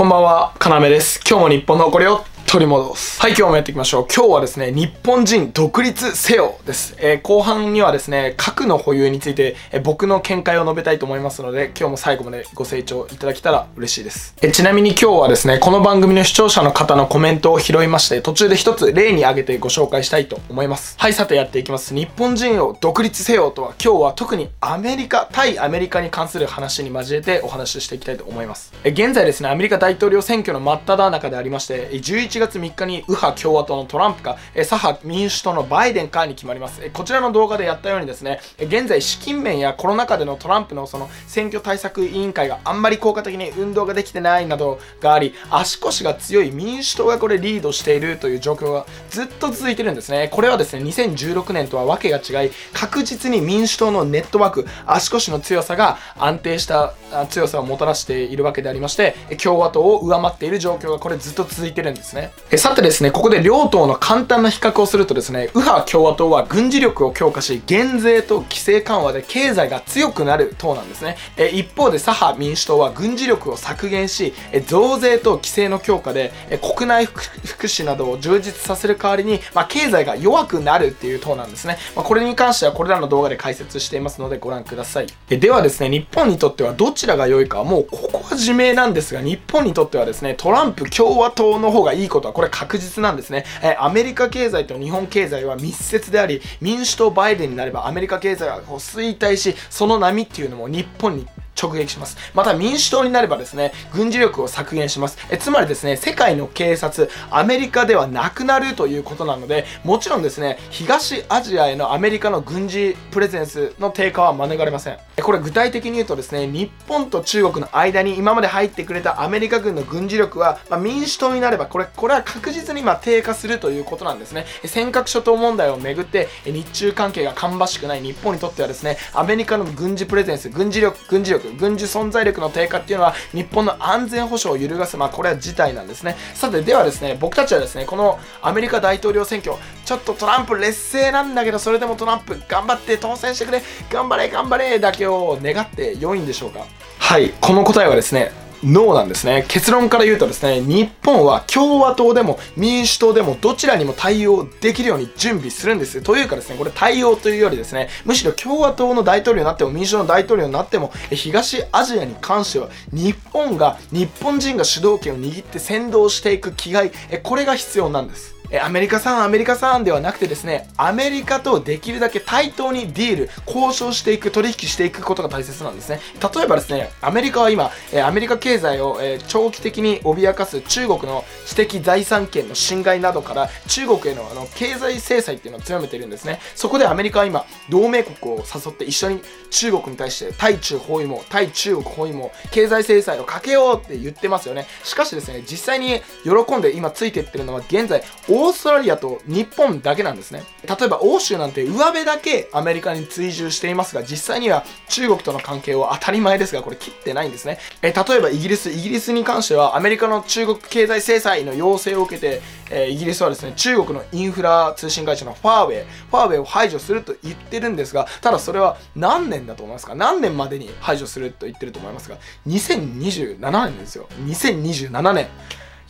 こんばんは、かなめです。今日も日本の誇りを取り戻す。はい、今日もやっていきましょう。今日はですね、日本人独立せよです。えー後半にはですね、核の保有について、えー僕の見解を述べたいと思いますので、今日も最後までご清聴いただけたら嬉しいです。えーちなみに今日はですね、この番組の視聴者の方のコメントを拾いまして、途中で一つ例に挙げてご紹介したいと思います。はい、さてやっていきます。日本人を独立せよとは、今日は特にアメリカ、対アメリカに関する話に交えてお話ししていきたいと思います。え現在ですね、アメリカ大統領選挙の真っ只中でありまして、え1月3日に右派共和党のトランプか、え左派民主党のバイデンかに決まります。えこちらの動画でやったようにですね、え現在資金面やコロナ禍でのトランプのその選挙対策委員会があんまり効果的に運動ができてないなどがあり、足腰が強い民主党がこれリードしているという状況がずっと続いてるんですね。これはですね、2016年とはわけが違い、確実に民主党のネットワーク、足腰の強さが安定した強さをもたらしているわけでありまして、共和党を上回っている状況がこれずっと続いてるんですね。えさてですね、ここで両党の簡単な比較をするとですね、右派共和党は軍事力を強化し、減税と規制緩和で経済が強くなる党なんですね。え一方で左派民主党は軍事力を削減し、え増税と規制の強化で、え国内福祉などを充実させる代わりに、まあ、経済が弱くなるっていう党なんですね。まあ、これに関してはこれらの動画で解説していますのでご覧ください。えではですね、日本にとってはどちらが良いかはもうここ自明なんですが、日本にとってはですね、トランプ共和党の方がいいことはこれ確実なんですね。えアメリカ経済と日本経済は密接であり、民主党バイデンになればアメリカ経済はこう衰退し、その波っていうのも日本に直撃します。また民主党になればですね、軍事力を削減します。えつまりですね、世界の警察、アメリカではなくなるということなので、もちろんですね、東アジアへのアメリカの軍事プレゼンスの低下は免れません。これ具体的に言うとですね、日本と中国の間に今まで入ってくれたアメリカ軍の軍事力は、まあ、民主党になれば、これ、これは確実に今低下するということなんですね。尖閣諸島問題をめぐって、日中関係が芳しくない日本にとってはですね、アメリカの軍事プレゼンス、軍事力、軍事力、軍事存在力の低下っていうのは日本の安全保障を揺るがす、まあこれは事態なんですね。さて、ではですね、僕たちはですね、このアメリカ大統領選挙、ちょっとトランプ劣勢なんだけど、それでもトランプ頑張って当選してくれ、頑張れ、頑張れだけを願って良いんでしょうか？はい、この答えはですね、ノーなんですね。結論から言うとですね、日本は共和党でも民主党でもどちらにも対応できるように準備するんです。というかですね、これ対応というよりですね、むしろ共和党の大統領になっても民主党の大統領になっても、東アジアに関しては日本が、日本人が主導権を握って先導していく気概、これが必要なんです。えアメリカさん、アメリカさんではなくてですね、アメリカとできるだけ対等にディール、交渉していく、取引していくことが大切なんですね。例えばですね、アメリカは今、えアメリカ経済を、え長期的に脅かす中国の知的財産権の侵害などから、中国へのあの経済制裁っていうのを強めてるんですね。そこでアメリカは今、同盟国を誘って一緒に中国に対して対中包囲網、対中国包囲網、経済制裁をかけようって言ってますよね。しかしですね、実際に喜んで今ついていってるのは現在、オーストラリアと日本だけなんですね。例えば欧州なんて上辺だけアメリカに追従していますが、実際には中国との関係を当たり前ですが、これ切ってないんですね。え例えばイギリス、イギリスに関してはアメリカの中国経済制裁の要請を受けて、えイギリスはですね、中国のインフラ通信会社のファーウェイ、ファーウェイを排除すると言ってるんですが、ただそれは何年だと思いますか？何年までに排除すると言ってると思いますが、2027年ですよ。2027年。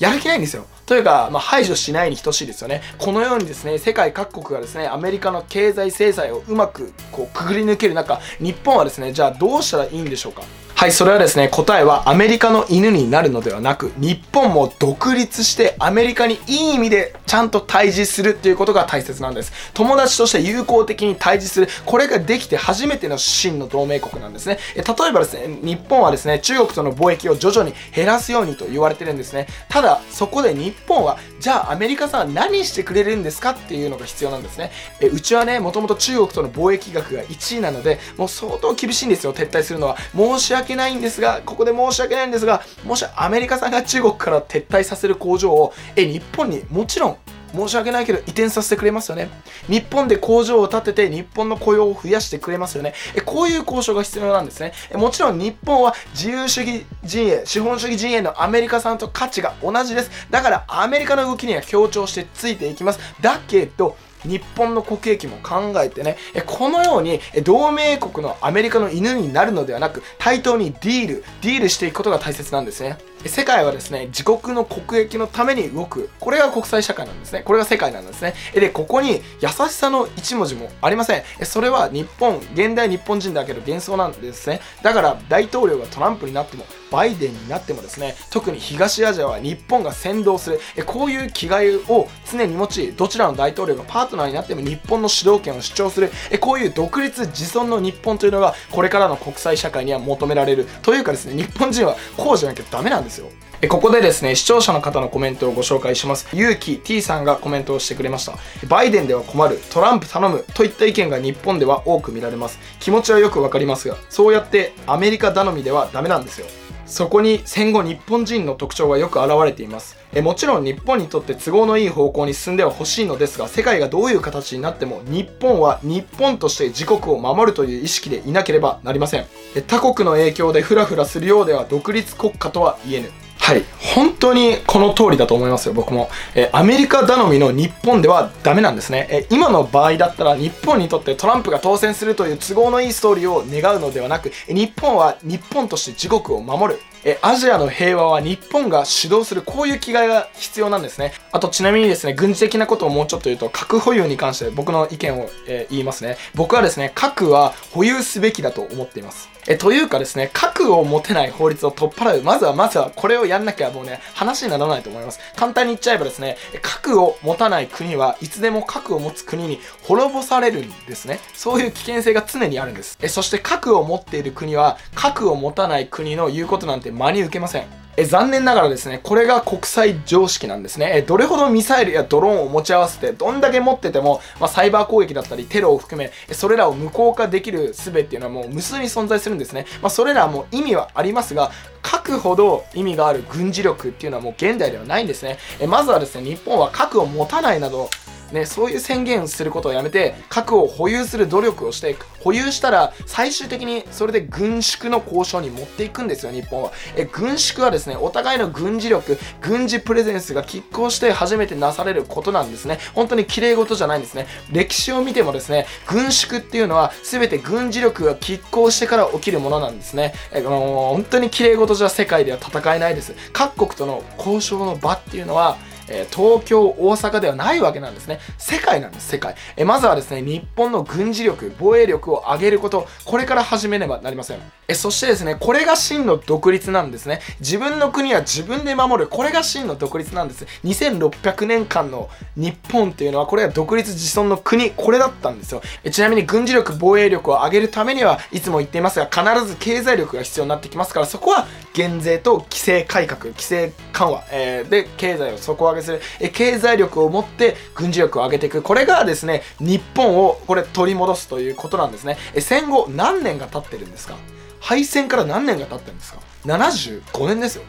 やる気ないんですよ。というか、まあ、排除しないに等しいですよね。このようにですね、世界各国がですね、アメリカの経済制裁をうまくこうくぐり抜ける中、日本はですね、じゃあどうしたらいいんでしょうかはい、それはですね、答えはアメリカの犬になるのではなく、日本も独立してアメリカにいい意味でちゃんと対峙するっていうことが大切なんです。友達として友好的に対峙する。これができて初めての真の同盟国なんですね。え例えばですね、日本はですね、中国との貿易を徐々に減らすようにと言われてるんですね。ただ、そこで日本は、じゃあアメリカさん何してくれるんですかっていうのが必要なんですね。えうちはね、もともと中国との貿易額が1位なので、もう相当厳しいんですよ、撤退するのは。申し訳ないんですが、ここで申し訳ないんですが、もしアメリカさんが中国から撤退させる工場を、え、日本にもちろん申し訳ないけど移転させてくれますよね。日本で工場を建てて日本の雇用を増やしてくれますよね。えこういう交渉が必要なんですね。えもちろん日本は自由主義陣営、資本主義陣営のアメリカさんと価値が同じです。だからアメリカの動きには協調してついていきます。だけど、日本の国益も考えてね、このように同盟国のアメリカの犬になるのではなく、対等にディール、ディールしていくことが大切なんですね。世界はですね、自国の国益のために動く。これが国際社会なんですね。これが世界なんですね。で、ここに優しさの一文字もありません。それは日本、現代日本人だけど幻想なんですね。だから大統領がトランプになっても、バイデンになってもですね、特に東アジアは日本が先導する。こういう気概を常に持ち、どちらの大統領がパートナーになっても日本の主導権を主張する。こういう独立自尊の日本というのが、これからの国際社会には求められる。というかですね、日本人はこうじゃなきゃダメなんですですよえ。ここでですね、視聴者の方のコメントをご紹介します。ゆうき T さんがコメントをしてくれました。バイデンでは困る、トランプ頼むといった意見が日本では多く見られます。気持ちはよくわかりますが、そうやってアメリカ頼みではダメなんですよ。そこに戦後日本人の特徴がよく現れています。えもちろん日本にとって都合のいい方向に進んではほしいのですが、世界がどういう形になっても日本は日本として自国を守るという意識でいなければなりません。他国の影響でフラフラするようでは独立国家とは言えぬ。はい。本当にこの通りだと思いますよ、僕も。えアメリカ頼みの日本ではダメなんですね。え今の場合だったら日本にとってトランプが当選するという都合のいいストーリーを願うのではなく、日本は日本として自国を守る。え、アジアの平和は日本が主導する、こういう気概が必要なんですね。あと、ちなみにですね、軍事的なことをもうちょっと言うと、核保有に関して僕の意見を、えー、言いますね。僕はですね、核は保有すべきだと思っています。え、というかですね、核を持てない法律を取っ払う。まずは、まずは、これをやんなきゃもうね、話にならないと思います。簡単に言っちゃえばですね、核を持たない国はいつでも核を持つ国に滅ぼされるんですね。そういう危険性が常にあるんです。え、そして核を持っている国は、核を持たない国の言うことなんて真に受けません。え残念ながらですね、これが国際常識なんですね。えどれほどミサイルやドローンを持ち合わせて、どんだけ持ってても、まあ、サイバー攻撃だったり、テロを含め、それらを無効化できる術っていうのはもう無数に存在するんですね。まあ、それらはもう意味はありますが、核ほど意味がある軍事力っていうのはもう現代ではないんですね。えまずはですね、日本は核を持たないなど、ね、そういう宣言することをやめて、核を保有する努力をしていく。保有したら、最終的にそれで軍縮の交渉に持っていくんですよ、日本は。え、軍縮はですね、お互いの軍事力、軍事プレゼンスが拮抗して初めてなされることなんですね。本当に綺麗事じゃないんですね。歴史を見てもですね、軍縮っていうのは、全て軍事力が拮抗してから起きるものなんですね。え、あのー、本当に綺麗事じゃ世界では戦えないです。各国との交渉の場っていうのは、え東京、大阪ではないわけなんですね。世界なんです、世界。えまずはですね、日本の軍事力、防衛力を上げること、これから始めねばなりません。えそしてですね、これが真の独立なんですね。自分の国は自分で守る。これが真の独立なんです。2600年間の日本っていうのは、これが独立自尊の国、これだったんですよ。えちなみに軍事力、防衛力を上げるためには、いつも言っていますが、必ず経済力が必要になってきますから、そこは減税と規制改革、規制緩和、えー、で経済を底上げする、え経済力を持って軍事力を上げていく。これがですね、日本をこれ取り戻すということなんですね。え戦後何年が経ってるんですか？敗戦から何年が経ってるんですか ?75 年ですよ。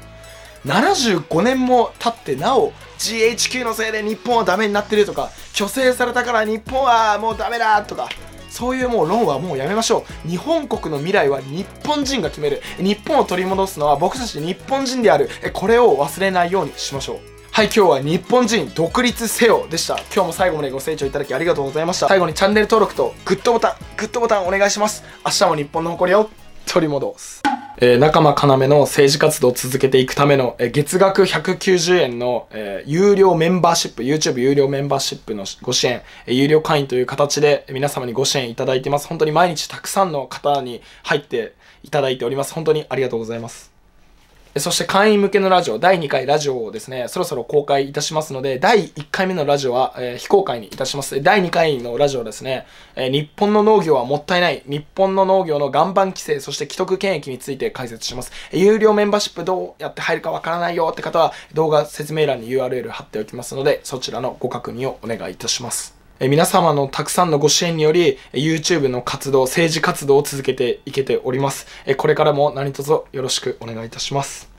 75年も経ってなお GHQ のせいで日本はダメになってるとか虚勢されたから日本はもうダメだとかそういうもう論はもうやめましょう。日本国の未来は日本人が決める。日本を取り戻すのは僕たち日本人である。これを忘れないようにしましょう。はい、今日は日本人独立せよでした。今日も最後までご清聴いただきありがとうございました。最後にチャンネル登録とグッドボタン、グッドボタンお願いします。明日も日本の誇りを取り戻す。えー、仲間要の政治活動を続けていくための、えー、月額190円の、えー、有料メンバーシップ、YouTube 有料メンバーシップのご支援、えー、有料会員という形で皆様にご支援いただいてます。本当に毎日たくさんの方に入っていただいております。本当にありがとうございます。そして会員向けのラジオ、第2回ラジオをですね、そろそろ公開いたしますので、第1回目のラジオは、えー、非公開にいたします。第2回のラジオですね、えー、日本の農業はもったいない、日本の農業の岩盤規制、そして既得権益について解説します。えー、有料メンバーシップどうやって入るかわからないよって方は、動画説明欄に URL 貼っておきますので、そちらのご確認をお願いいたします。え皆様のたくさんのご支援により、YouTube の活動、政治活動を続けていけております。えこれからも何卒よろしくお願いいたします。